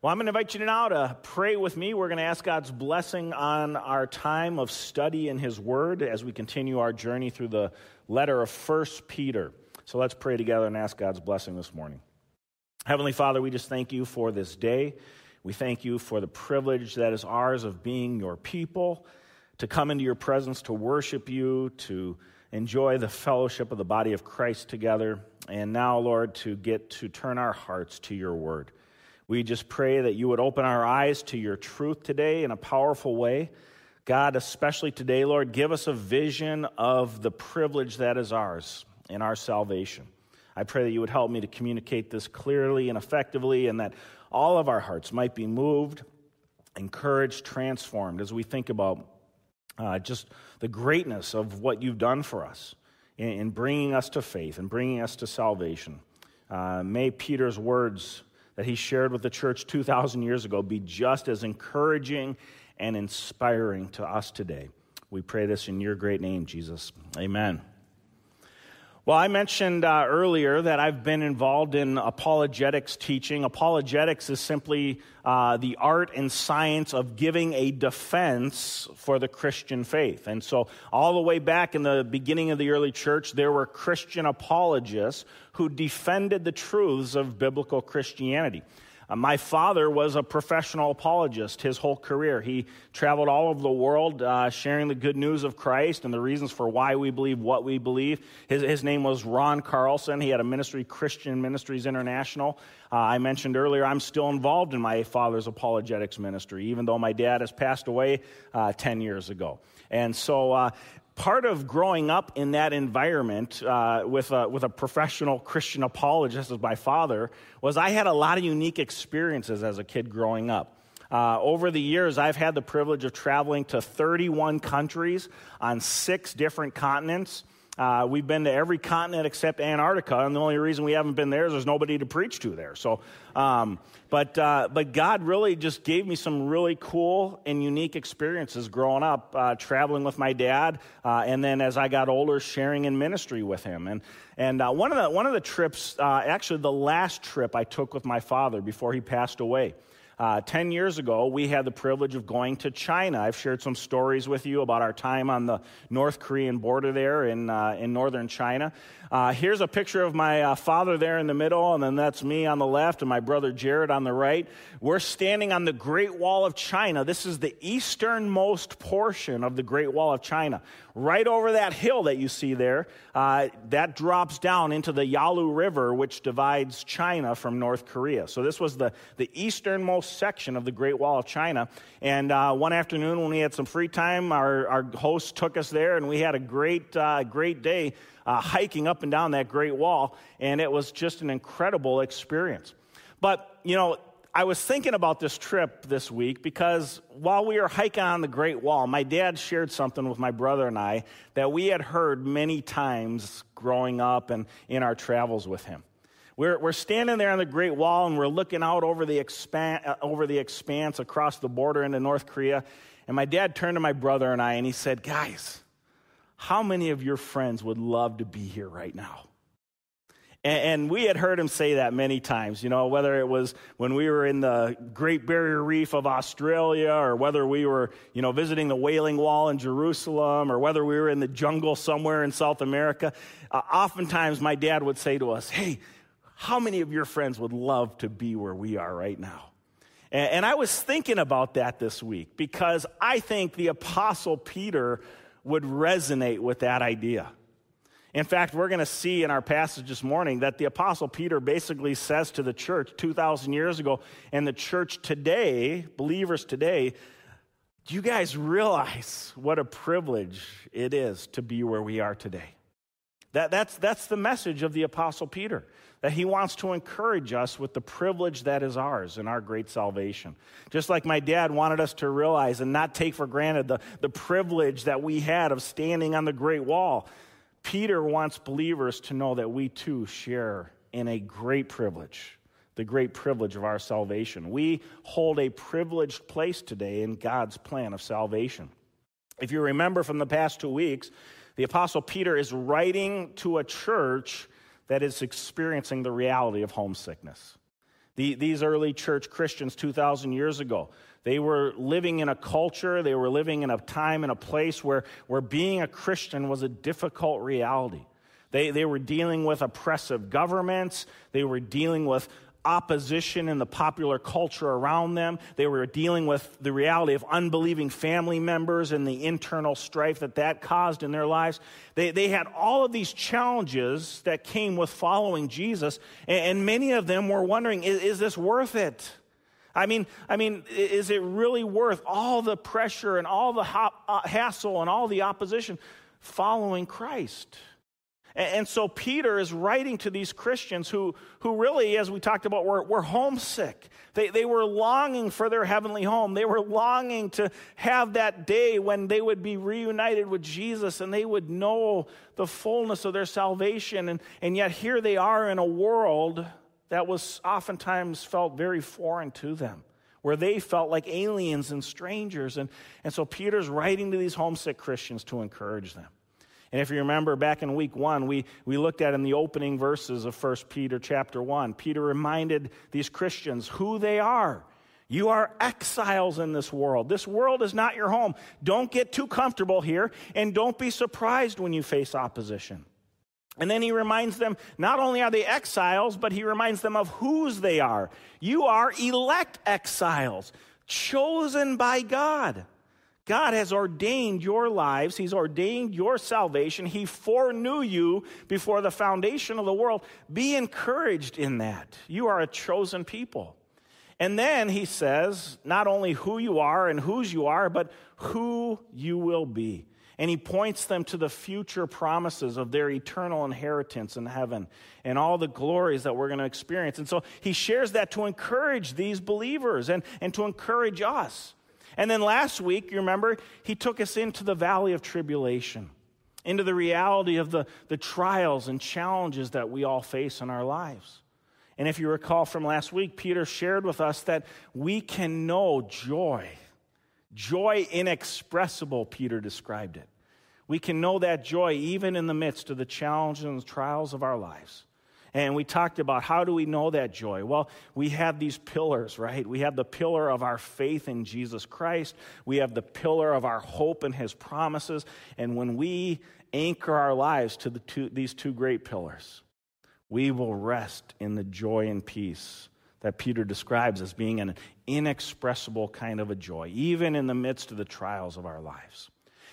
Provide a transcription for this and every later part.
Well, I'm going to invite you now to pray with me. We're going to ask God's blessing on our time of study in His Word as we continue our journey through the letter of First Peter. So let's pray together and ask God's blessing this morning. Heavenly Father, we just thank you for this day. We thank you for the privilege that is ours of being your people, to come into your presence, to worship you, to enjoy the fellowship of the body of Christ together, and now, Lord, to get to turn our hearts to your word. We just pray that you would open our eyes to your truth today in a powerful way. God, especially today, Lord, give us a vision of the privilege that is ours in our salvation. I pray that you would help me to communicate this clearly and effectively, and that all of our hearts might be moved, encouraged, transformed as we think about uh, just the greatness of what you've done for us in, in bringing us to faith and bringing us to salvation. Uh, may Peter's words that he shared with the church 2,000 years ago be just as encouraging and inspiring to us today. We pray this in your great name, Jesus. Amen. Well, I mentioned uh, earlier that I've been involved in apologetics teaching. Apologetics is simply uh, the art and science of giving a defense for the Christian faith. And so, all the way back in the beginning of the early church, there were Christian apologists who defended the truths of biblical Christianity. Uh, my father was a professional apologist his whole career. He traveled all over the world uh, sharing the good news of Christ and the reasons for why we believe what we believe. His, his name was Ron Carlson. He had a ministry, Christian Ministries International. Uh, I mentioned earlier, I'm still involved in my father's apologetics ministry, even though my dad has passed away uh, 10 years ago. And so uh, part of growing up in that environment uh, with, a, with a professional Christian apologist as my father was I had a lot of unique experiences as a kid growing up. Uh, over the years, I've had the privilege of traveling to 31 countries on six different continents. Uh, we've been to every continent except Antarctica, and the only reason we haven't been there is there's nobody to preach to there. So, um, but uh, but God really just gave me some really cool and unique experiences growing up, uh, traveling with my dad, uh, and then as I got older, sharing in ministry with him. And and uh, one of the one of the trips, uh, actually the last trip I took with my father before he passed away. Uh, 10 years ago, we had the privilege of going to China. I've shared some stories with you about our time on the North Korean border there in, uh, in northern China. Uh, here's a picture of my uh, father there in the middle, and then that's me on the left and my brother Jared on the right. We're standing on the Great Wall of China. This is the easternmost portion of the Great Wall of China. Right over that hill that you see there, uh, that drops down into the Yalu River, which divides China from North Korea. So this was the, the easternmost section of the Great Wall of China. And uh, one afternoon, when we had some free time, our, our host took us there, and we had a great, uh, great day uh, hiking up and down that Great Wall. And it was just an incredible experience. But, you know, I was thinking about this trip this week because while we were hiking on the Great Wall, my dad shared something with my brother and I that we had heard many times growing up and in our travels with him. We're, we're standing there on the Great Wall and we're looking out over the, expan- uh, over the expanse across the border into North Korea. And my dad turned to my brother and I and he said, Guys, how many of your friends would love to be here right now? And, we had heard him say that many times, you know, whether it was when we were in the Great Barrier Reef of Australia or whether we were, you know, visiting the Wailing Wall in Jerusalem or whether we were in the jungle somewhere in South America. Uh, oftentimes my dad would say to us, Hey, how many of your friends would love to be where we are right now? And, and I was thinking about that this week because I think the Apostle Peter would resonate with that idea. In fact, we're going to see in our passage this morning that the Apostle Peter basically says to the church 2,000 years ago and the church today, believers today, do you guys realize what a privilege it is to be where we are today? That, that's, that's the message of the Apostle Peter, that he wants to encourage us with the privilege that is ours in our great salvation. Just like my dad wanted us to realize and not take for granted the, the privilege that we had of standing on the Great Wall Peter wants believers to know that we too share in a great privilege, the great privilege of our salvation. We hold a privileged place today in God's plan of salvation. If you remember from the past two weeks, the Apostle Peter is writing to a church that is experiencing the reality of homesickness. The, these early church Christians 2,000 years ago, they were living in a culture, they were living in a time and a place where, where being a Christian was a difficult reality. They, they were dealing with oppressive governments, they were dealing with opposition in the popular culture around them. They were dealing with the reality of unbelieving family members and the internal strife that that caused in their lives. They, they had all of these challenges that came with following Jesus, and, and many of them were wondering, is, is this worth it? I mean, I mean, is it really worth all the pressure and all the uh, hassle and all the opposition following Christ? And, so Peter is writing to these Christians who, who really, as we talked about, were, were homesick. They, they were longing for their heavenly home. They were longing to have that day when they would be reunited with Jesus and they would know the fullness of their salvation. And, and yet here they are in a world that was oftentimes felt very foreign to them where they felt like aliens and strangers. And, and so Peter's writing to these homesick Christians to encourage them. And if you remember back in week one, we, we looked at in the opening verses of 1 Peter chapter 1, Peter reminded these Christians who they are. You are exiles in this world. This world is not your home. Don't get too comfortable here, and don't be surprised when you face opposition. And then he reminds them not only are they exiles, but he reminds them of whose they are. You are elect exiles, chosen by God. God has ordained your lives. He's ordained your salvation. He foreknew you before the foundation of the world. Be encouraged in that. You are a chosen people. And then he says not only who you are and whose you are, but who you will be. And he points them to the future promises of their eternal inheritance in heaven and all the glories that we're going to experience. And so he shares that to encourage these believers and, and to encourage us. And then last week, you remember, he took us into the valley of tribulation, into the reality of the, the trials and challenges that we all face in our lives. And if you recall from last week, Peter shared with us that we can know joy. Joy inexpressible, Peter described it. We can know that joy even in the midst of the challenges and the trials of our lives. And we talked about how do we know that joy? Well, we have these pillars, right? We have the pillar of our faith in Jesus Christ, we have the pillar of our hope in his promises. And when we anchor our lives to the two, these two great pillars, we will rest in the joy and peace that Peter describes as being an inexpressible kind of a joy, even in the midst of the trials of our lives.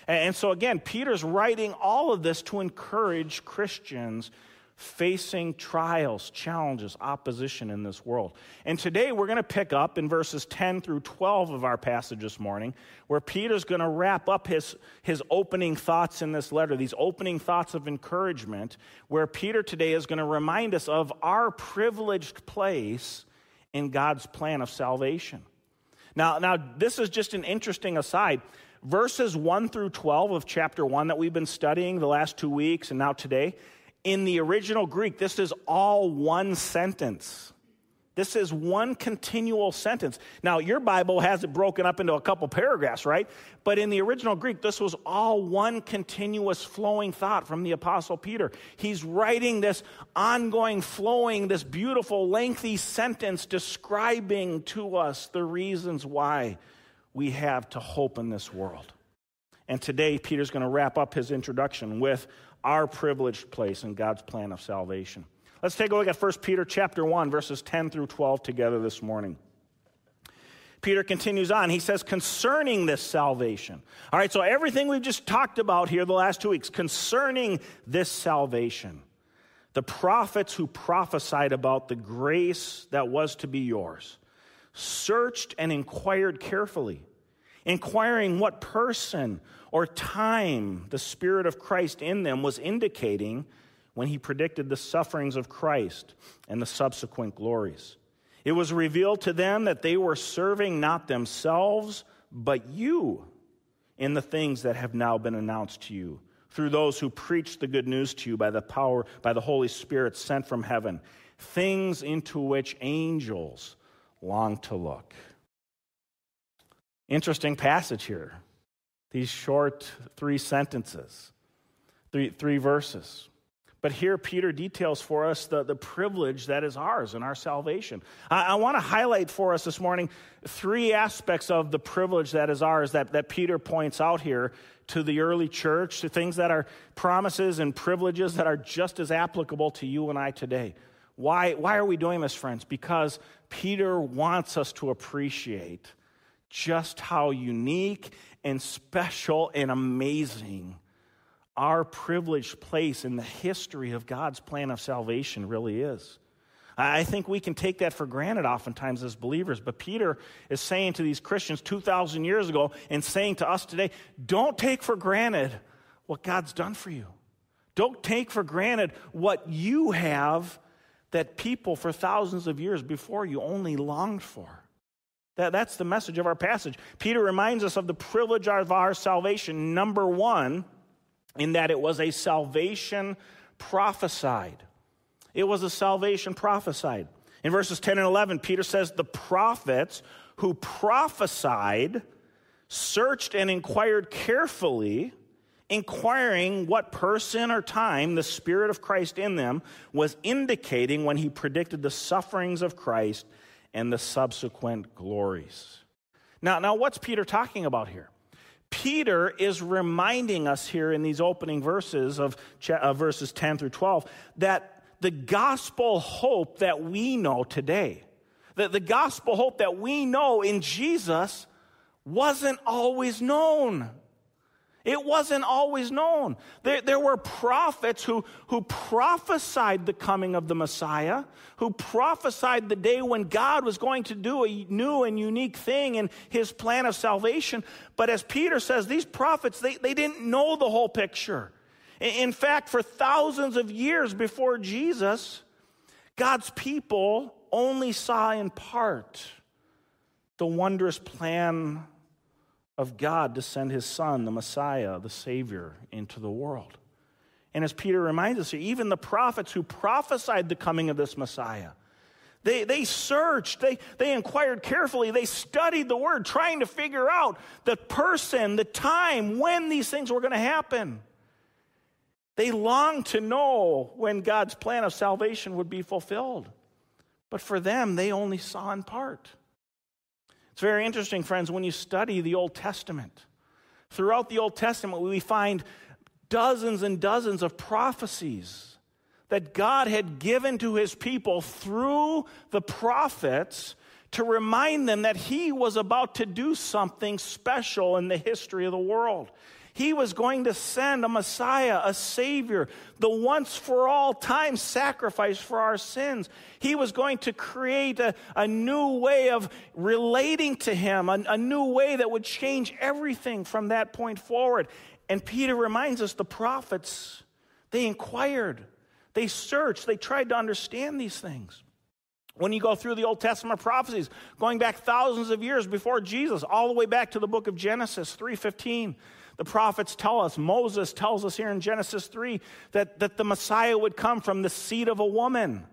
And so, again, Peter's writing all of this to encourage Christians facing trials, challenges, opposition in this world. And today we're going to pick up in verses 10 through 12 of our passage this morning, where Peter's going to wrap up his, his opening thoughts in this letter, these opening thoughts of encouragement, where Peter today is going to remind us of our privileged place in God's plan of salvation. Now, now this is just an interesting aside verses 1 through 12 of chapter 1 that we've been studying the last two weeks and now today, in the original Greek, this is all one sentence. This is one continual sentence. Now, your Bible has it broken up into a couple paragraphs, right? But in the original Greek, this was all one continuous flowing thought from the Apostle Peter. He's writing this ongoing, flowing, this beautiful, lengthy sentence describing to us the reasons why we have to hope in this world. And today, Peter's going to wrap up his introduction with our privileged place in God's plan of salvation. Let's take a look at 1 Peter chapter 1 verses 10 through 12 together this morning. Peter continues on. He says, concerning this salvation. All right, so everything we've just talked about here the last two weeks, concerning this salvation, the prophets who prophesied about the grace that was to be yours searched and inquired carefully, inquiring what person or time the Spirit of Christ in them was indicating when he predicted the sufferings of Christ and the subsequent glories. It was revealed to them that they were serving not themselves, but you in the things that have now been announced to you through those who preach the good news to you by the power, by the Holy Spirit sent from heaven, things into which angels long to look. Interesting passage here these short three sentences, three, three verses. But here, Peter details for us the, the privilege that is ours in our salvation. I, I want to highlight for us this morning three aspects of the privilege that is ours that, that Peter points out here to the early church, to things that are promises and privileges that are just as applicable to you and I today. Why, why are we doing this, friends? Because Peter wants us to appreciate just how unique and special and amazing our privileged place in the history of God's plan of salvation really is. I think we can take that for granted oftentimes as believers, but Peter is saying to these Christians 2,000 years ago and saying to us today don't take for granted what God's done for you. Don't take for granted what you have that people for thousands of years before you only longed for. That, that's the message of our passage. Peter reminds us of the privilege of our salvation, number one, in that it was a salvation prophesied. It was a salvation prophesied. In verses 10 and 11, Peter says, The prophets who prophesied searched and inquired carefully, inquiring what person or time the Spirit of Christ in them was indicating when he predicted the sufferings of Christ and the subsequent glories. Now, now what's Peter talking about here? Peter is reminding us here in these opening verses of uh, verses 10 through 12 that the gospel hope that we know today, that the gospel hope that we know in Jesus wasn't always known. It wasn't always known. There, there, were prophets who, who prophesied the coming of the Messiah, who prophesied the day when God was going to do a new and unique thing in his plan of salvation. But as Peter says, these prophets, they, they didn't know the whole picture. In fact, for thousands of years before Jesus, God's people only saw in part the wondrous plan of God to send his son, the Messiah, the Savior, into the world. And as Peter reminds us, even the prophets who prophesied the coming of this Messiah, they, they searched, they, they inquired carefully, they studied the word, trying to figure out the person, the time, when these things were going to happen. They longed to know when God's plan of salvation would be fulfilled. But for them, they only saw in part. It's very interesting, friends, when you study the Old Testament. Throughout the Old Testament, we find dozens and dozens of prophecies that God had given to his people through the prophets to remind them that he was about to do something special in the history of the world. He was going to send a Messiah, a Savior, the once for all time sacrifice for our sins. He was going to create a, a new way of relating to Him, a, a new way that would change everything from that point forward. And Peter reminds us the prophets, they inquired, they searched, they tried to understand these things. When you go through the Old Testament prophecies, going back thousands of years before Jesus, all the way back to the book of Genesis 3:15, the prophets tell us, Moses tells us here in Genesis 3 that, that the Messiah would come from the seed of a woman.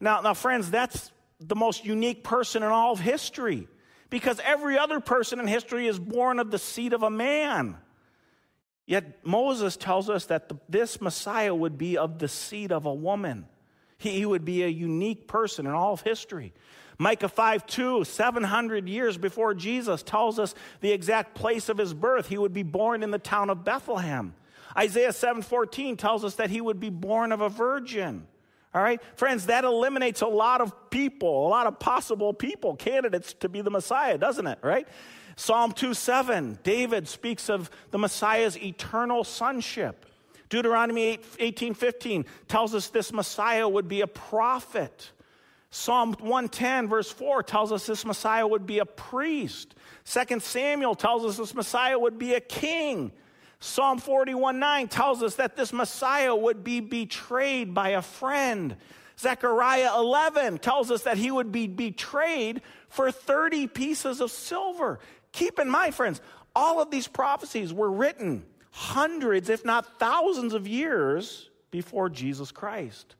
Now, now, friends, that's the most unique person in all of history because every other person in history is born of the seed of a man. Yet Moses tells us that the, this Messiah would be of the seed of a woman. He, he would be a unique person in all of history. Micah 5 2, 700 years before Jesus, tells us the exact place of his birth. He would be born in the town of Bethlehem. Isaiah 7 14 tells us that he would be born of a virgin. All right, friends, that eliminates a lot of people, a lot of possible people, candidates to be the Messiah, doesn't it? Right? Psalm 2 7, David speaks of the Messiah's eternal sonship. Deuteronomy 8, 18 15 tells us this Messiah would be a prophet. Psalm 110, verse 4, tells us this Messiah would be a priest. 2 Samuel tells us this Messiah would be a king. Psalm 41 9 tells us that this Messiah would be betrayed by a friend. Zechariah 11 tells us that he would be betrayed for 30 pieces of silver. Keep in mind, friends, all of these prophecies were written hundreds, if not thousands, of years before Jesus Christ.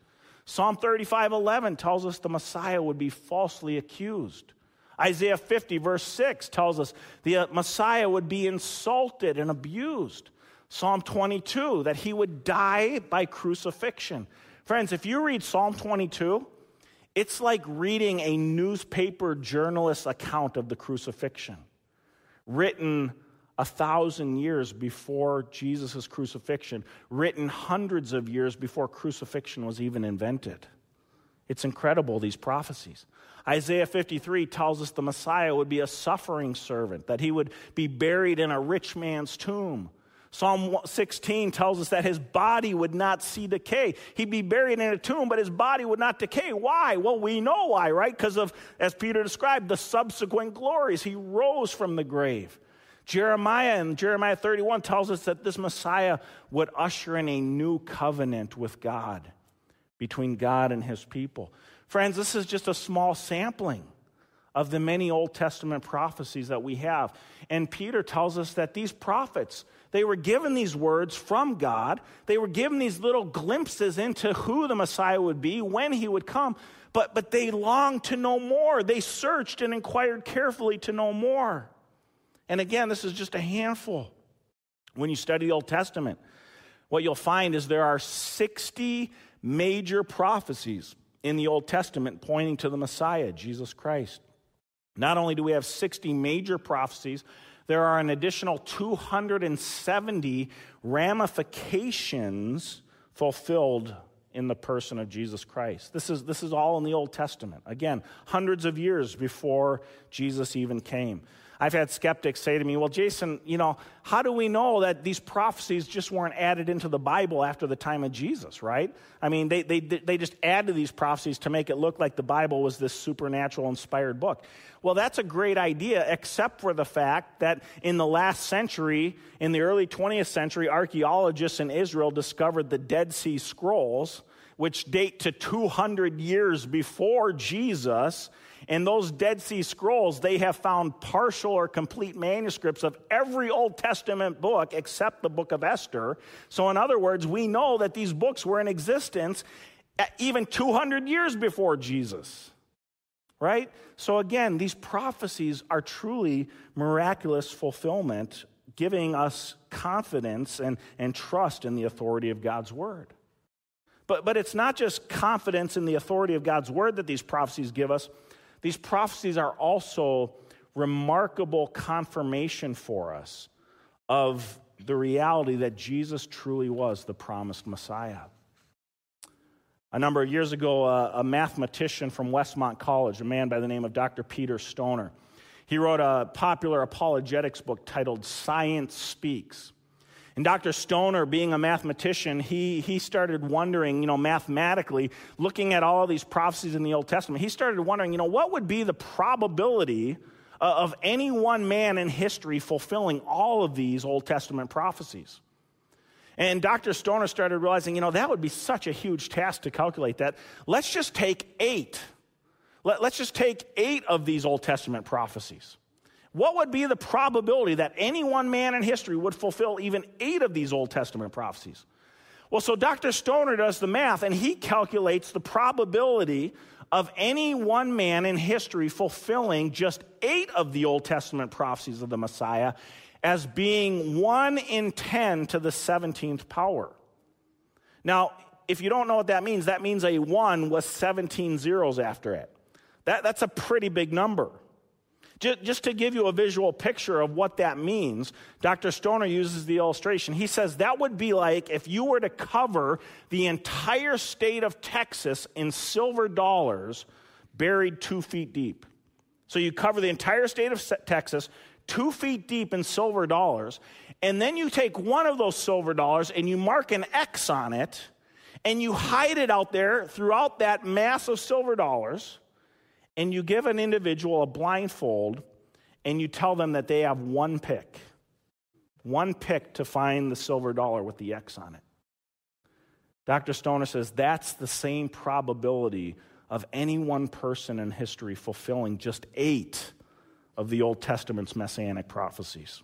Psalm 35 11 tells us the Messiah would be falsely accused. Isaiah 50, verse 6, tells us the uh, Messiah would be insulted and abused. Psalm 22, that he would die by crucifixion. Friends, if you read Psalm 22, it's like reading a newspaper journalist's account of the crucifixion, written a thousand years before Jesus' crucifixion, written hundreds of years before crucifixion was even invented. It's incredible, these prophecies. Isaiah 53 tells us the Messiah would be a suffering servant, that he would be buried in a rich man's tomb. Psalm 16 tells us that his body would not see decay. He'd be buried in a tomb, but his body would not decay. Why? Well, we know why, right? Because of, as Peter described, the subsequent glories. He rose from the grave. Jeremiah in Jeremiah 31 tells us that this Messiah would usher in a new covenant with God, between God and his people. Friends, this is just a small sampling of the many Old Testament prophecies that we have. And Peter tells us that these prophets, they were given these words from God. They were given these little glimpses into who the Messiah would be, when he would come. But, but they longed to know more. They searched and inquired carefully to know more. And again, this is just a handful. When you study the Old Testament, what you'll find is there are 60 major prophecies in the Old Testament pointing to the Messiah, Jesus Christ. Not only do we have 60 major prophecies, there are an additional 270 ramifications fulfilled in the person of Jesus Christ. This is, this is all in the Old Testament. Again, hundreds of years before Jesus even came. I've had skeptics say to me, Well, Jason, you know, how do we know that these prophecies just weren't added into the Bible after the time of Jesus, right? I mean, they, they, they just added these prophecies to make it look like the Bible was this supernatural inspired book. Well, that's a great idea, except for the fact that in the last century, in the early 20th century, archaeologists in Israel discovered the Dead Sea Scrolls, which date to 200 years before Jesus in those Dead Sea Scrolls, they have found partial or complete manuscripts of every Old Testament book except the book of Esther. So, in other words, we know that these books were in existence uh, even 200 years before Jesus. Right? So, again, these prophecies are truly miraculous fulfillment, giving us confidence and, and trust in the authority of God's word. But, but it's not just confidence in the authority of God's word that these prophecies give us. These prophecies are also remarkable confirmation for us of the reality that Jesus truly was the promised Messiah. A number of years ago, a, a, mathematician from Westmont College, a man by the name of Dr. Peter Stoner, he wrote a popular apologetics book titled Science Speaks. And Dr. Stoner, being a mathematician, he, he started wondering, you know, mathematically, looking at all these prophecies in the Old Testament, he started wondering, you know, what would be the probability of any one man in history fulfilling all of these Old Testament prophecies? And Dr. Stoner started realizing, you know, that would be such a huge task to calculate that. Let's just take eight. Let, us just take eight of these Old Testament prophecies. What would be the probability that any one man in history would fulfill even eight of these Old Testament prophecies? Well, so Dr. Stoner does the math and he calculates the probability of any one man in history fulfilling just eight of the Old Testament prophecies of the Messiah as being one in 10 to the 17th power. Now, if you don't know what that means, that means a one with 17 zeros after it. That, that's a pretty big number. Just to give you a visual picture of what that means, Dr. Stoner uses the illustration. He says that would be like if you were to cover the entire state of Texas in silver dollars buried two feet deep. So you cover the entire state of Texas two feet deep in silver dollars, and then you take one of those silver dollars and you mark an X on it, and you hide it out there throughout that mass of silver dollars and you give an individual a blindfold and you tell them that they have one pick, one pick to find the silver dollar with the X on it. Dr. Stoner says that's the same probability of any one person in history fulfilling just eight of the Old Testament's messianic prophecies.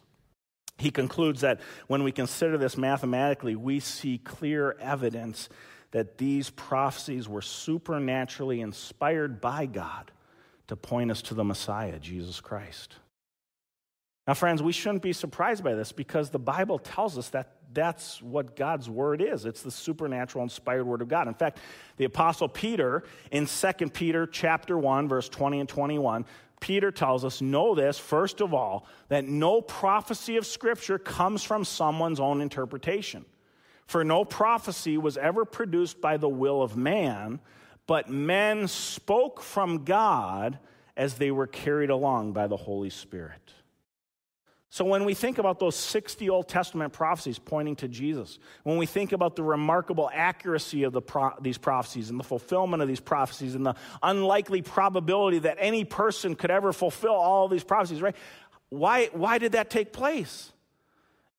He concludes that when we consider this mathematically, we see clear evidence that these prophecies were supernaturally inspired by God to point us to the Messiah, Jesus Christ. Now, friends, we shouldn't be surprised by this because the Bible tells us that that's what God's word is. It's the supernatural inspired word of God. In fact, the apostle Peter in 2 Peter chapter 1 verse 20 and 21, Peter tells us, know this first of all that no prophecy of scripture comes from someone's own interpretation. For no prophecy was ever produced by the will of man, but men spoke from God as they were carried along by the Holy Spirit. So, when we think about those 60 Old Testament prophecies pointing to Jesus, when we think about the remarkable accuracy of the pro- these prophecies and the fulfillment of these prophecies and the unlikely probability that any person could ever fulfill all of these prophecies, right? Why, why did that take place?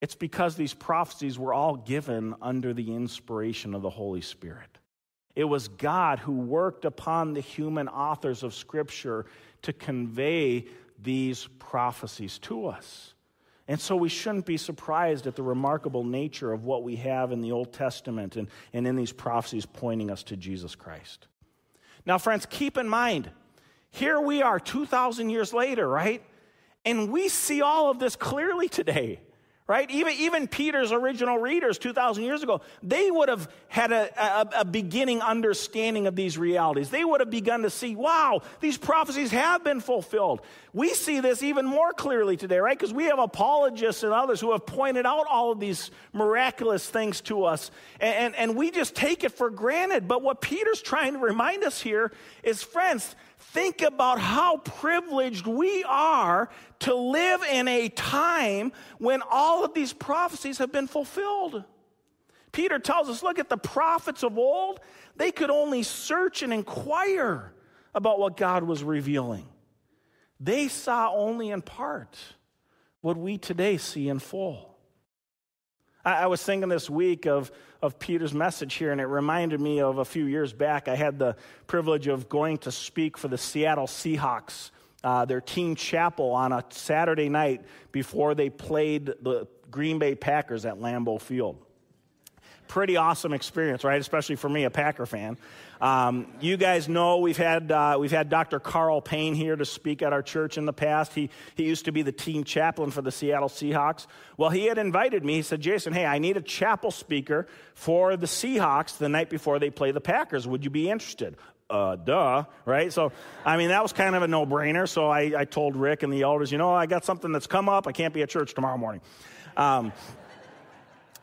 It's because these prophecies were all given under the inspiration of the Holy Spirit. It was God who worked upon the human authors of Scripture to convey these prophecies to us. And so we shouldn't be surprised at the remarkable nature of what we have in the Old Testament and, and in these prophecies pointing us to Jesus Christ. Now, friends, keep in mind, here we are 2,000 years later, right? And we see all of this clearly today right? Even, even Peter's original readers 2,000 years ago, they would have had a, a, a, beginning understanding of these realities. They would have begun to see, wow, these prophecies have been fulfilled. We see this even more clearly today, right? Because we have apologists and others who have pointed out all of these miraculous things to us, and, and, and we just take it for granted. But what Peter's trying to remind us here is, friends, think about how privileged we are to live in a time when all of these prophecies have been fulfilled. Peter tells us look at the prophets of old, they could only search and inquire about what God was revealing. They saw only in part what we today see in full. I, I was thinking this week of, of Peter's message here, and it reminded me of a few years back. I had the privilege of going to speak for the Seattle Seahawks, uh, their team chapel, on a Saturday night before they played the Green Bay Packers at Lambeau Field pretty awesome experience, right? Especially for me, a Packer fan. Um, you guys know we've had, uh, we've had Dr. Karl Payne here to speak at our church in the past. He, he used to be the team chaplain for the Seattle Seahawks. Well, he had invited me. He said, Jason, hey, I need a chapel speaker for the Seahawks the night before they play the Packers. Would you be interested? uh, duh, right? So, I mean, that was kind of a no brainer. So I, I, told Rick and the elders, you know, I got something that's come up. I can't be at church tomorrow morning. Um,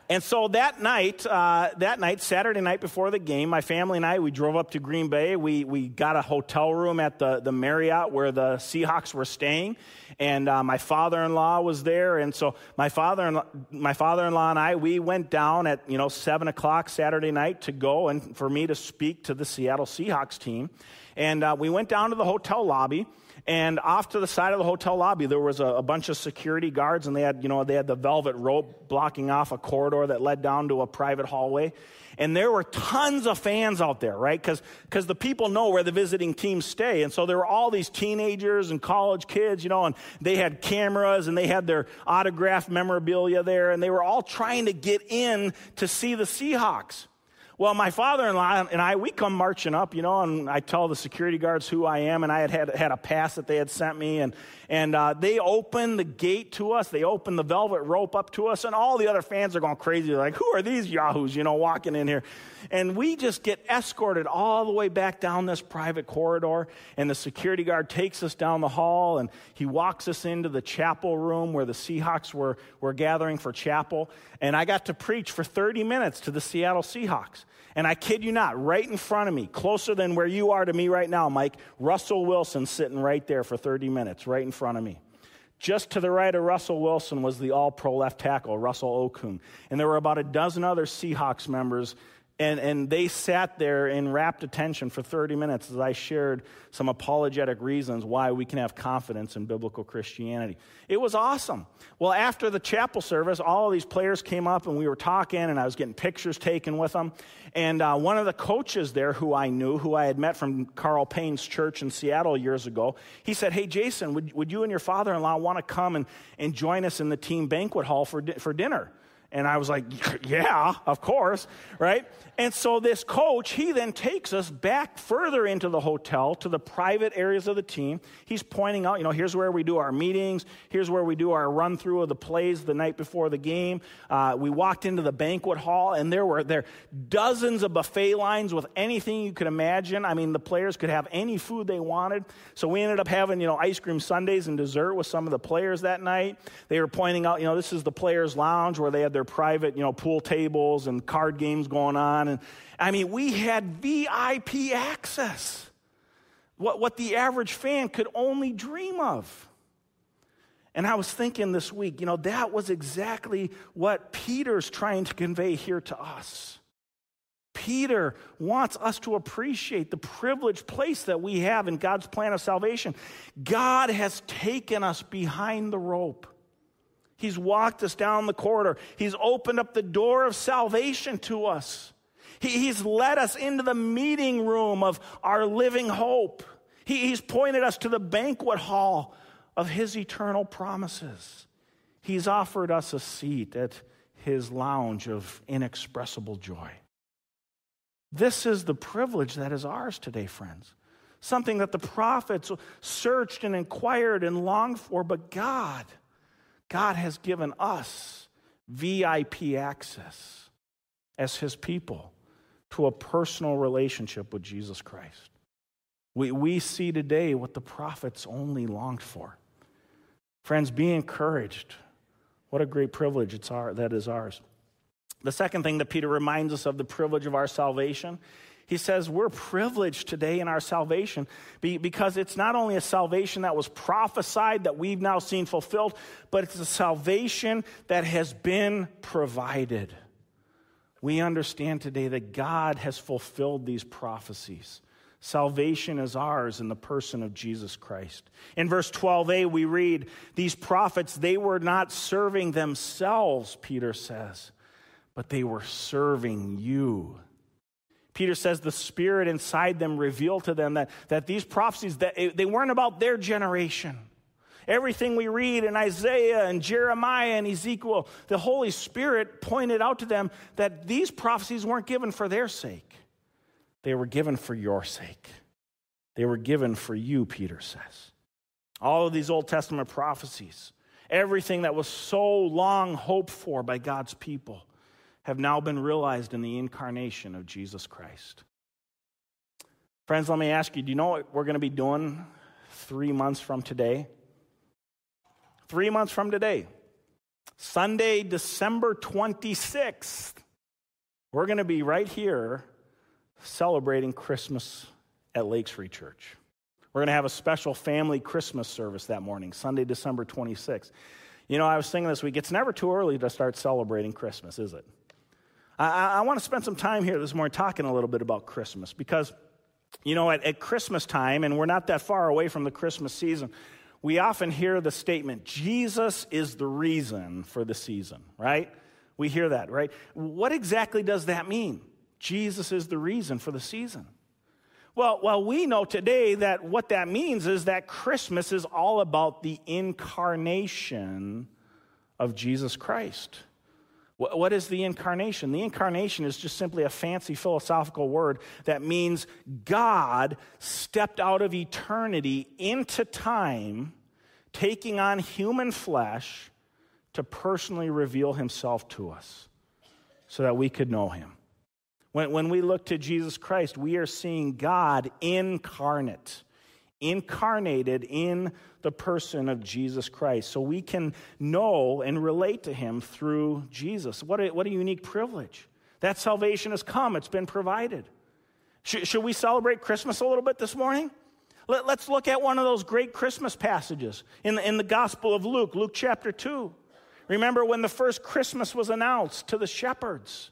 and so that night, uh, that night, Saturday night before the game, my family and I, we drove up to Green Bay. We, we got a hotel room at the, the Marriott where the Seahawks were staying. And uh, my father-in-law was there. And so my, father my father-in-law and I, we went down at, you know, 7 o'clock Saturday night to go and for me to speak to the Seattle Seahawks team. And uh, we went down to the hotel lobby. And off to the side of the hotel lobby, there was a, a, bunch of security guards, and they had, you know, they had the velvet rope blocking off a corridor that led down to a private hallway. And there were tons of fans out there, right? Because the people know where the visiting teams stay. And so there were all these teenagers and college kids, you know, and they had cameras and they had their autographed memorabilia there, and they were all trying to get in to see the Seahawks. Well, my father in law and I, we come marching up, you know, and I tell the security guards who I am, and I had had, had a pass that they had sent me, and, and uh, they open the gate to us. They open the velvet rope up to us, and all the other fans are going crazy. They're like, who are these yahoos, you know, walking in here? And we just get escorted all the way back down this private corridor, and the security guard takes us down the hall, and he walks us into the chapel room where the Seahawks were, were gathering for chapel. And I got to preach for 30 minutes to the Seattle Seahawks. And I kid you not, right in front of me, closer than where you are to me right now, Mike, Russell Wilson sitting right there for 30 minutes, right in front of me. Just to the right of Russell Wilson was the all pro left tackle, Russell Okung. And there were about a dozen other Seahawks members and, and they sat there in rapt attention for 30 minutes as I shared some apologetic reasons why we can have confidence in biblical Christianity. It was awesome. Well, after the chapel service, all of these players came up and we were talking, and I was getting pictures taken with them. And uh, one of the coaches there who I knew, who I had met from Karl Payne's church in Seattle years ago, he said, Hey, Jason, would, would you and your father in law want to come and, and join us in the team banquet hall for, di- for dinner? And I was like, yeah, of course, right? And so this coach, he then takes us back further into the hotel to the private areas of the team. He's pointing out, you know, here's where we do our meetings. Here's where we do our run through of the plays the night before the game. Uh, we walked into the banquet hall, and there were there dozens of buffet lines with anything you could imagine. I mean, the players could have any food they wanted. So we ended up having, you know, ice cream sundaes and dessert with some of the players that night. They were pointing out, you know, this is the players' lounge where they had their private, you know, pool tables and card games going on. And I mean, we had VIP access, what, what the average fan could only dream of. And I was thinking this week, you know, that was exactly what Peter's trying to convey here to us. Peter wants us to appreciate the privileged place that we have in God's plan of salvation. God has taken us behind the rope. He's walked us down the corridor. He's opened up the door of salvation to us. He, he's led us into the meeting room of our living hope. He, he's pointed us to the banquet hall of His eternal promises. He's offered us a seat at His lounge of inexpressible joy. This is the privilege that is ours today, friends. Something that the prophets searched and inquired and longed for, but God God has given us VIP access as His people to a personal relationship with Jesus Christ. We, we see today what the prophets only longed for. Friends, be encouraged. What a great privilege it's our, that is ours. The second thing that Peter reminds us of the privilege of our salvation he says we're privileged today in our salvation because it's not only a salvation that was prophesied that we've now seen fulfilled, but it's a salvation that has been provided. We understand today that God has fulfilled these prophecies. Salvation is ours in the person of Jesus Christ. In verse 12a, we read, These prophets, they were not serving themselves, Peter says, but they were serving you Peter says the spirit inside them revealed to them that, that these prophecies, that they weren't about their generation. Everything we read in Isaiah and Jeremiah and Ezekiel, the Holy Spirit pointed out to them that these prophecies weren't given for their sake. They were given for your sake. They were given for you, Peter says. All of these Old Testament prophecies, everything that was so long hoped for by God's people, have now been realized in the incarnation of Jesus Christ. Friends, let me ask you do you know what we're going to be doing three months from today? Three months from today, Sunday, December 26th, we're going to be right here celebrating Christmas at Lakes Free Church. We're going to have a special family Christmas service that morning, Sunday, December 26th. You know, I was thinking this week, it's never too early to start celebrating Christmas, is it? I, I want to spend some time here this morning talking a little bit about Christmas because, you know, at, at Christmas time, and we're not that far away from the Christmas season, we often hear the statement, Jesus is the reason for the season, right? We hear that, right? What exactly does that mean? Jesus is the reason for the season. Well, well, we know today that what that means is that Christmas is all about the incarnation of Jesus Christ. What is the incarnation? The incarnation is just simply a fancy philosophical word that means God stepped out of eternity into time, taking on human flesh to personally reveal himself to us so that we could know him. When, when we look to Jesus Christ, we are seeing God incarnate incarnated in the person of Jesus Christ. So we can know and relate to him through Jesus. What a, what a unique privilege. That salvation has come, it's been provided. Should, should we celebrate Christmas a little bit this morning? Let, us look at one of those great Christmas passages in the, in the Gospel of Luke, Luke chapter 2. Remember when the first Christmas was announced to the shepherds?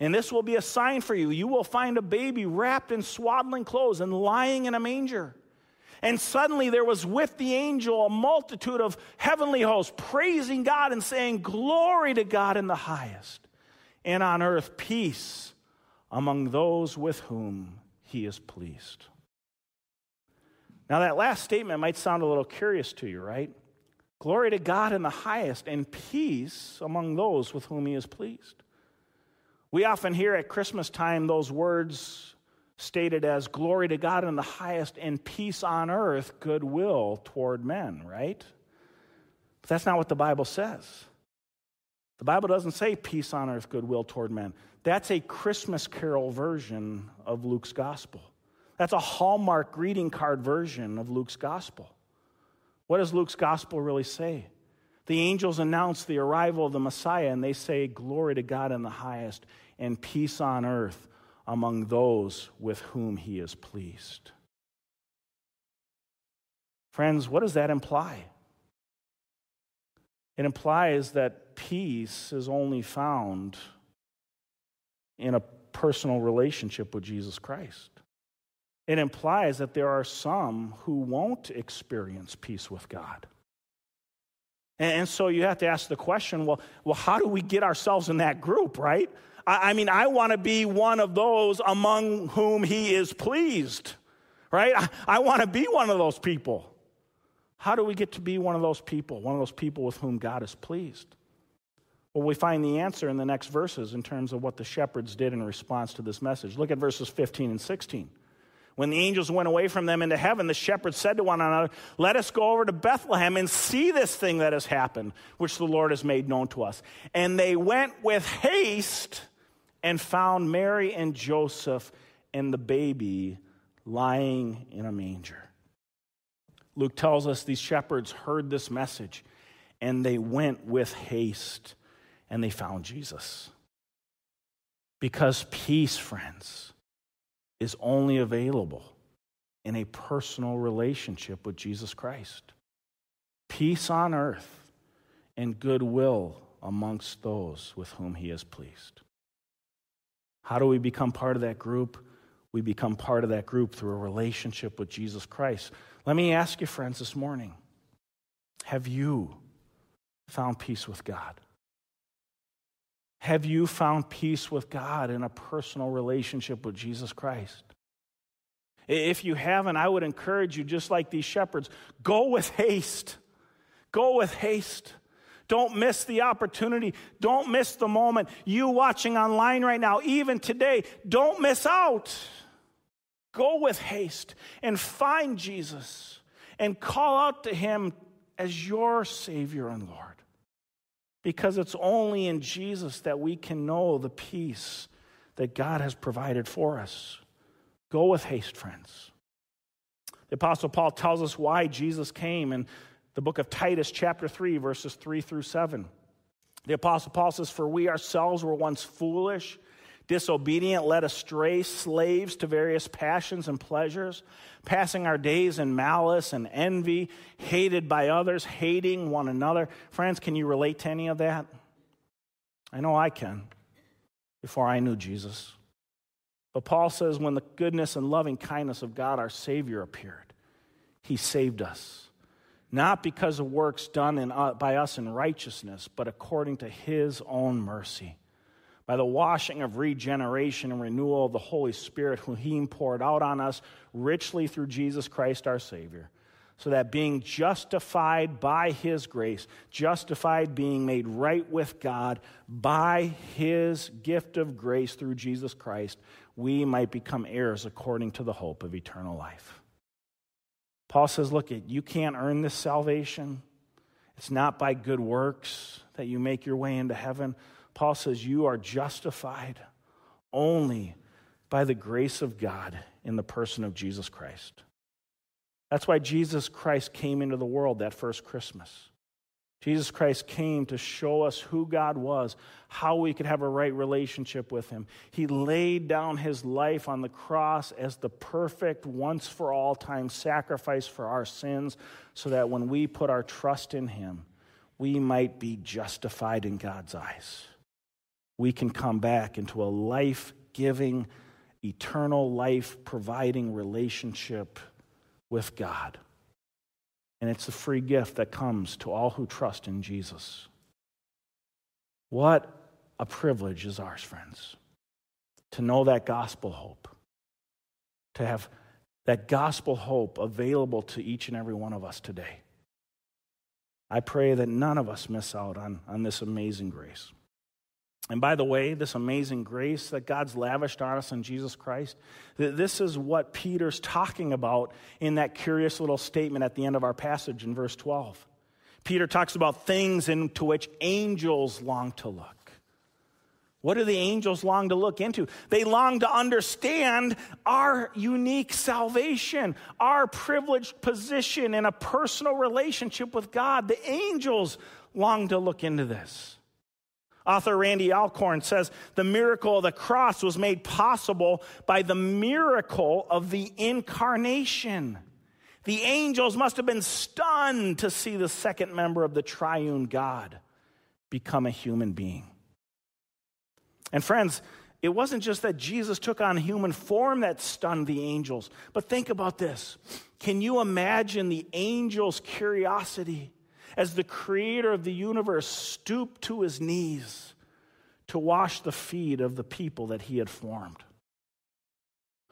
And this will be a sign for you. You will find a baby wrapped in swaddling clothes and lying in a manger. And suddenly there was with the angel a multitude of heavenly hosts praising God and saying, Glory to God in the highest, and on earth peace among those with whom he is pleased. Now, that last statement might sound a little curious to you, right? Glory to God in the highest, and peace among those with whom he is pleased. We often hear at Christmas time those words stated as glory to God in the highest and peace on earth, goodwill toward men, right? But that's not what the Bible says. The Bible doesn't say peace on earth, goodwill toward men. That's a Christmas carol version of Luke's gospel. That's a Hallmark greeting card version of Luke's gospel. What does Luke's gospel really say? The angels announce the arrival of the Messiah and they say, Glory to God in the highest and peace on earth among those with whom he is pleased. Friends, what does that imply? It implies that peace is only found in a personal relationship with Jesus Christ. It implies that there are some who won't experience peace with God. And so you have to ask the question well, well how do we get ourselves in that group, right? I, I mean, I want to be one of those among whom he is pleased, right? I, I want to be one of those people. How do we get to be one of those people, one of those people with whom God is pleased? Well, we find the answer in the next verses in terms of what the shepherds did in response to this message. Look at verses 15 and 16. When the angels went away from them into heaven, the shepherds said to one another, Let us go over to Bethlehem and see this thing that has happened, which the Lord has made known to us. And they went with haste and found Mary and Joseph and the baby lying in a manger. Luke tells us these shepherds heard this message and they went with haste and they found Jesus. Because peace, friends, is only available in a personal relationship with Jesus Christ. Peace on earth and goodwill amongst those with whom he is pleased. How do we become part of that group? We become part of that group through a relationship with Jesus Christ. Let me ask you, friends, this morning have you found peace with God? Have you found peace with God in a personal relationship with Jesus Christ? If you haven't, I would encourage you, just like these shepherds, go with haste. Go with haste. Don't miss the opportunity. Don't miss the moment. You watching online right now, even today, don't miss out. Go with haste and find Jesus and call out to him as your Savior and Lord. Because it's only in Jesus that we can know the peace that God has provided for us. Go with haste, friends. The Apostle Paul tells us why Jesus came in the book of Titus, chapter 3, verses 3 through 7. The Apostle Paul says, For we ourselves were once foolish, disobedient, led astray, slaves to various passions and pleasures, passing our days in malice and envy, hated by others, hating one another. Friends, can you relate to any of that? I know I can, before I knew Jesus. But Paul says, when the goodness and loving kindness of God, our Savior, appeared, He saved us not because of works done in, uh, by us in righteousness, but according to his own mercy. By the washing of regeneration and renewal of the Holy Spirit, whom he poured out on us richly through Jesus Christ our Savior, so that being justified by his grace, justified being made right with God by his gift of grace through Jesus Christ, we might become heirs according to the hope of eternal life. Paul says, Look, you can't earn this salvation. It's not by good works that you make your way into heaven. Paul says, You are justified only by the grace of God in the person of Jesus Christ. That's why Jesus Christ came into the world that first Christmas. Jesus Christ came to show us who God was, how we could have a right relationship with Him. He laid down His life on the cross as the perfect, once for all time sacrifice for our sins, so that when we put our trust in Him, we might be justified in God's eyes. We can come back into a life giving, eternal life providing relationship with God. And it's a free gift that comes to all who trust in Jesus. What a privilege is ours, friends, to know that gospel hope, to have that gospel hope available to each and every one of us today. I pray that none of us miss out on, on this amazing grace. And by the way, this amazing grace that God's lavished on us in Jesus Christ, this is what Peter's talking about in that curious little statement at the end of our passage in verse 12. Peter talks about things into which angels long to look. What do the angels long to look into? They long to understand our unique salvation, our privileged position in a personal relationship with God. The angels long to look into this. Author Randy Alcorn says the miracle of the cross was made possible by the miracle of the incarnation. The angels must have been stunned to see the second member of the triune God become a human being. And friends, it wasn't just that Jesus took on human form that stunned the angels, but think about this. Can you imagine the angels' curiosity as the creator of the universe stooped to his knees to wash the feet of the people that he had formed.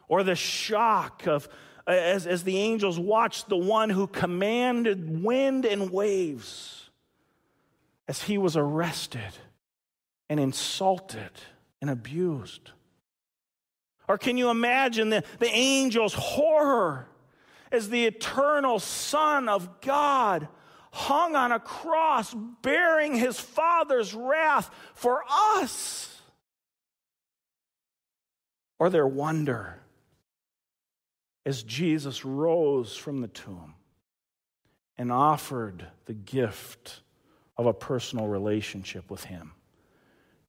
Or the shock of as, as the angels watched the one who commanded wind and waves as he was arrested and insulted and abused. Or can you imagine the, the angel's horror as the eternal Son of God hung on a cross bearing his Father's wrath for us. Or their wonder as Jesus rose from the tomb and offered the gift of a personal relationship with him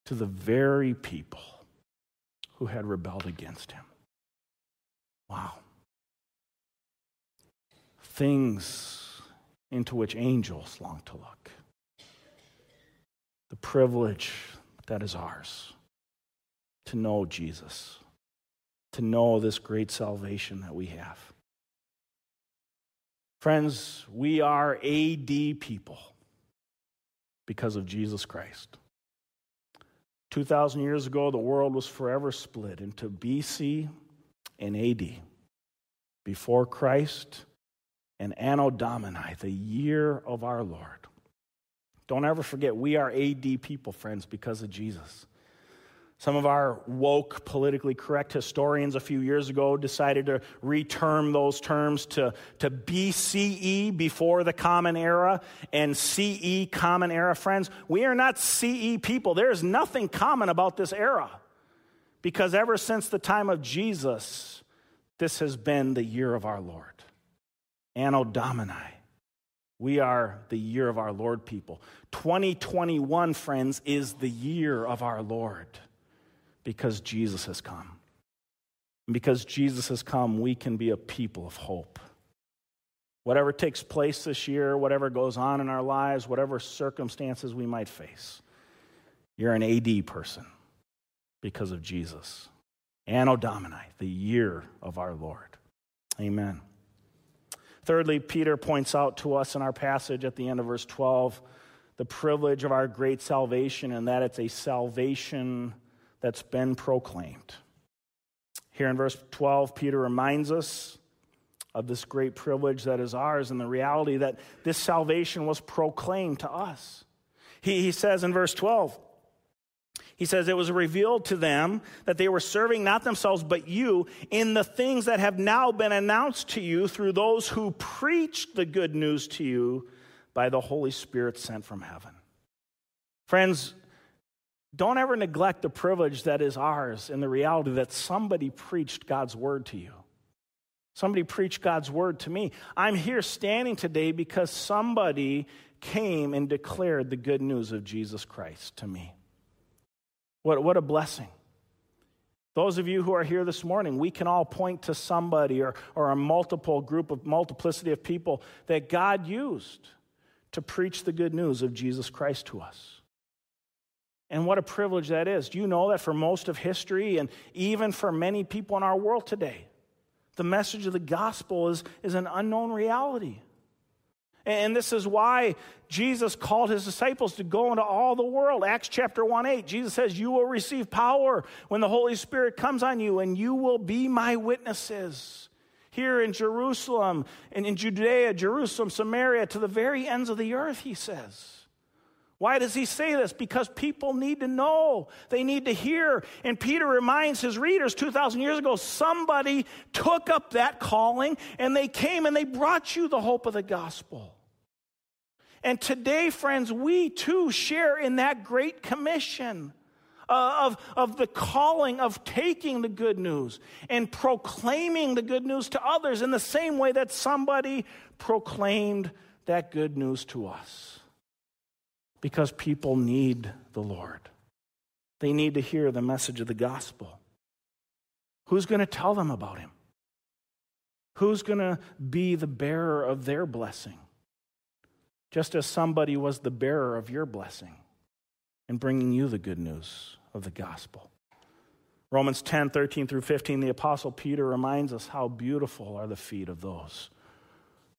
to the very people who had rebelled against him. Wow. Things into which angels long to look. The privilege that is ours to know Jesus, to know this great salvation that we have. Friends, we are AD people because of Jesus Christ. 2,000 years ago, the world was forever split into BC and AD. Before Christ, and Anno Domini, the year of our Lord. Don't ever forget, we are AD people, friends, because of Jesus. Some of our woke, politically correct historians a few years ago decided to reterm those terms to, to BCE, before the Common Era, and CE, Common Era. Friends, we are not CE people. There is nothing common about this era. Because ever since the time of Jesus, this has been the year of our Lord. Anno Domini. We are the year of our Lord, people. 2021, friends, is the year of our Lord because Jesus has come. Because Jesus has come, we can be a people of hope. Whatever takes place this year, whatever goes on in our lives, whatever circumstances we might face, you're an AD person because of Jesus. Anno Domini, the year of our Lord. Amen. Thirdly, Peter points out to us in our passage at the end of verse 12 the privilege of our great salvation and that it's a salvation that's been proclaimed. Here in verse 12, Peter reminds us of this great privilege that is ours and the reality that this salvation was proclaimed to us. He, he says in verse 12, he says, It was revealed to them that they were serving not themselves, but you in the things that have now been announced to you through those who preached the good news to you by the Holy Spirit sent from heaven. Friends, don't ever neglect the privilege that is ours in the reality that somebody preached God's word to you. Somebody preached God's word to me. I'm here standing today because somebody came and declared the good news of Jesus Christ to me. What, what a blessing. Those of you who are here this morning, we can all point to somebody or, or a multiple group of multiplicity of people that God used to preach the good news of Jesus Christ to us. And what a privilege that is. Do you know that for most of history and even for many people in our world today, the message of the gospel is, is an unknown reality? And this is why Jesus called his disciples to go into all the world. Acts chapter 1 8, Jesus says, You will receive power when the Holy Spirit comes on you, and you will be my witnesses. Here in Jerusalem, and in Judea, Jerusalem, Samaria, to the very ends of the earth, he says. Why does he say this? Because people need to know. They need to hear. And Peter reminds his readers 2,000 years ago somebody took up that calling and they came and they brought you the hope of the gospel. And today, friends, we too share in that great commission. Uh, of, of the calling of taking the good news and proclaiming the good news to others in the same way that somebody proclaimed that good news to us because people need the Lord. They need to hear the message of the gospel. Who's going to tell them about him? Who's going to be the bearer of their blessing? Just as somebody was the bearer of your blessing in bringing you the good news of the gospel. Romans 10 13 through 15, the Apostle Peter reminds us how beautiful are the feet of those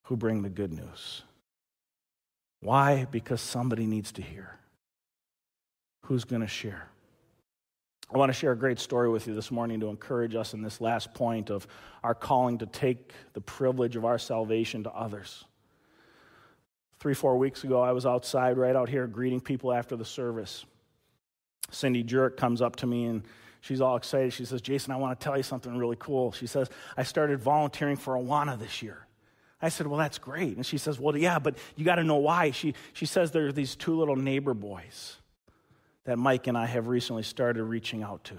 who bring the good news. Why? Because somebody needs to hear. Who's going to share? I want to share a great story with you this morning to encourage us in this last point of our calling to take the privilege of our salvation to others. Three, four weeks ago, I was outside right out here greeting people after the service. Cindy Jurek comes up to me and she's all excited. She says, Jason, I want to tell you something really cool. She says, I started volunteering for Awana this year. I said, Well, that's great. And she says, Well, yeah, but you got to know why. She, she says there are these two little neighbor boys that Mike and I have recently started reaching out to.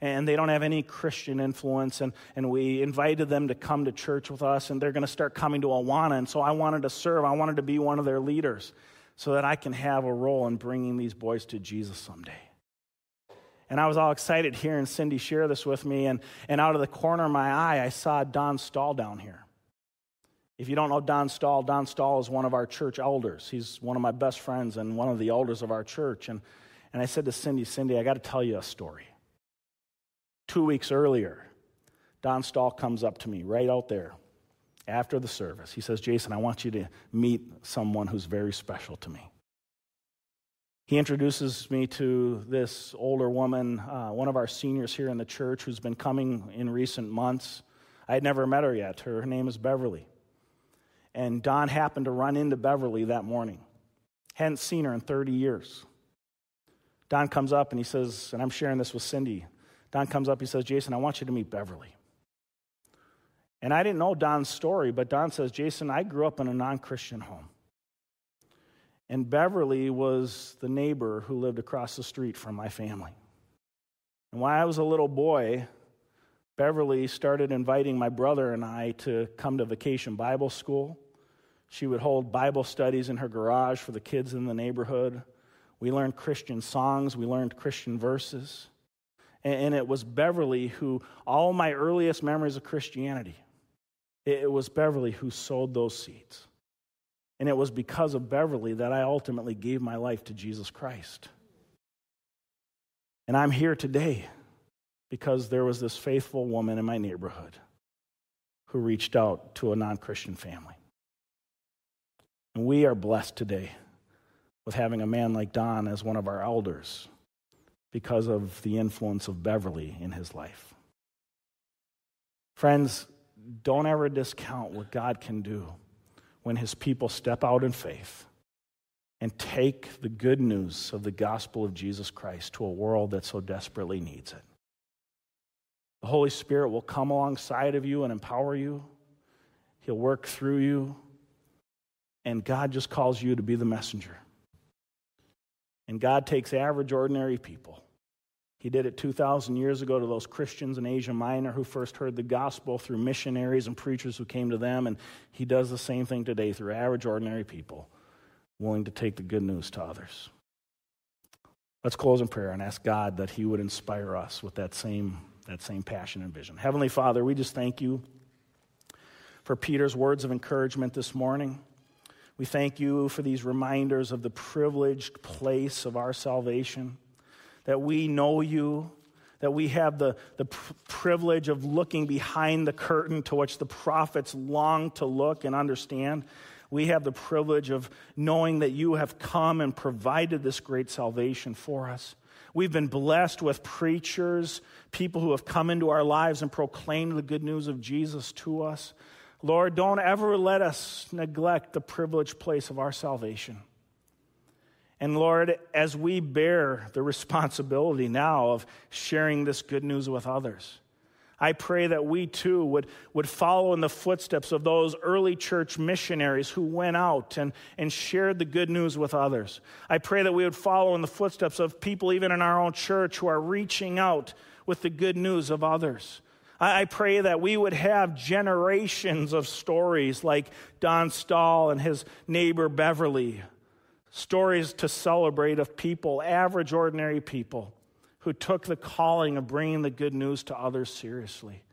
And they don't have any Christian influence. And, and we invited them to come to church with us, and they're going to start coming to Awana. And so I wanted to serve, I wanted to be one of their leaders so that I can have a role in bringing these boys to Jesus someday. And I was all excited hearing Cindy share this with me. And, and out of the corner of my eye, I saw Don Stahl down here. If you don't know Don Stahl, Don Stahl is one of our church elders. He's one of my best friends and one of the elders of our church. And, and I said to Cindy, Cindy, I got to tell you a story. Two weeks earlier, Don Stahl comes up to me right out there after the service. He says, Jason, I want you to meet someone who's very special to me. He introduces me to this older woman, uh, one of our seniors here in the church, who's been coming in recent months. I had never met her yet. Her name is Beverly. And Don happened to run into Beverly that morning. Hadn't seen her in 30 years. Don comes up and he says, and I'm sharing this with Cindy. Don comes up, he says, Jason, I want you to meet Beverly. And I didn't know Don's story, but Don says, Jason, I grew up in a non Christian home. And Beverly was the neighbor who lived across the street from my family. And when I was a little boy, Beverly started inviting my brother and I to come to vacation Bible school. She would hold Bible studies in her garage for the kids in the neighborhood. We learned Christian songs, we learned Christian verses. And it was Beverly who, all my earliest memories of Christianity, it was Beverly who sowed those seeds. And it was because of Beverly that I ultimately gave my life to Jesus Christ. And I'm here today because there was this faithful woman in my neighborhood who reached out to a non Christian family. And we are blessed today with having a man like Don as one of our elders because of the influence of Beverly in his life. Friends, don't ever discount what God can do when his people step out in faith and take the good news of the gospel of Jesus Christ to a world that so desperately needs it. The Holy Spirit will come alongside of you and empower you. He'll work through you and God just calls you to be the messenger. And God takes average, ordinary people. He did it 2,000 years ago to those Christians in Asia Minor who first heard the gospel through missionaries and preachers who came to them. And He does the same thing today through average, ordinary people willing to take the good news to others. Let's close in prayer and ask God that He would inspire us with that same, that same passion and vision. Heavenly Father, we just thank you for Peter's words of encouragement this morning. We thank you for these reminders of the privileged place of our salvation, that we know you, that we have the, the pr- privilege of looking behind the curtain to which the prophets long to look and understand. We have the privilege of knowing that you have come and provided this great salvation for us. We've been blessed with preachers, people who have come into our lives and proclaimed the good news of Jesus to us. Lord, don't ever let us neglect the privileged place of our salvation. And Lord, as we bear the responsibility now of sharing this good news with others, I pray that we too would, would follow in the footsteps of those early church missionaries who went out and, and shared the good news with others. I pray that we would follow in the footsteps of people, even in our own church, who are reaching out with the good news of others. I, pray that we would have generations of stories like Don Stahl and his neighbor Beverly, stories to celebrate of people, average, ordinary people who took the calling of bringing the good news to others seriously.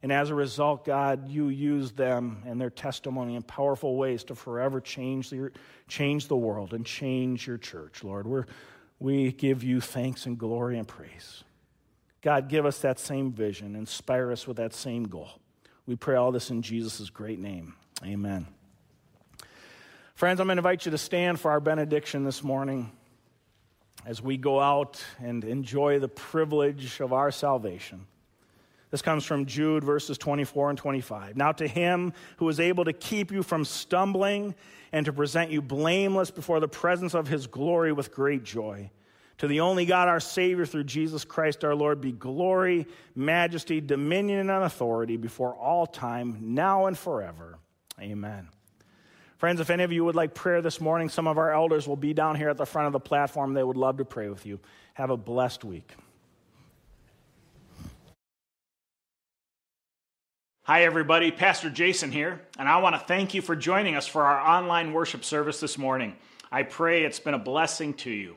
And as a result, God, you used them and their testimony in powerful ways to forever change the, change the world and change your church, Lord. We're, we give you thanks and glory and praise. God, give us that same vision, inspire us with that same goal. We pray all this in Jesus' great name. Amen. Friends, I'm going to invite you to stand for our benediction this morning as we go out and enjoy the privilege of our salvation. This comes from Jude verses 24 and 25. Now, to him who is able to keep you from stumbling and to present you blameless before the presence of his glory with great joy. To the only God, our Savior, through Jesus Christ our Lord, be glory, majesty, dominion, and authority before all time, now and forever. Amen. Friends, if any of you would like prayer this morning, some of our elders will be down here at the front of the platform. They would love to pray with you. Have a blessed week. Hi, everybody. Pastor Jason here, and I want to thank you for joining us for our online worship service this morning. I pray it's been a blessing to you.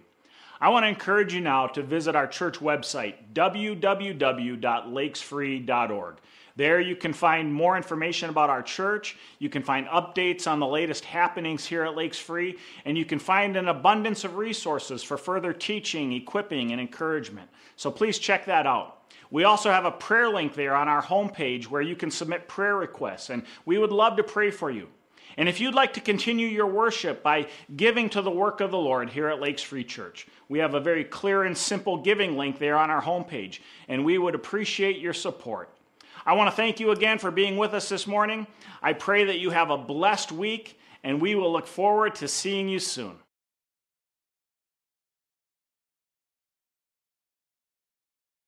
I want to encourage you now to visit our church website, www.lakesfree.org. There you can find more information about our church, you can find updates on the latest happenings here at Lakes Free, and you can find an abundance of resources for further teaching, equipping, and encouragement. So please check that out. We also have a prayer link there on our homepage where you can submit prayer requests, and we would love to pray for you. And if you'd like to continue your worship by giving to the work of the Lord here at Lakes Free Church, we have a very clear and simple giving link there on our homepage, and we would appreciate your support. I want to thank you again for being with us this morning. I pray that you have a blessed week, and we will look forward to seeing you soon.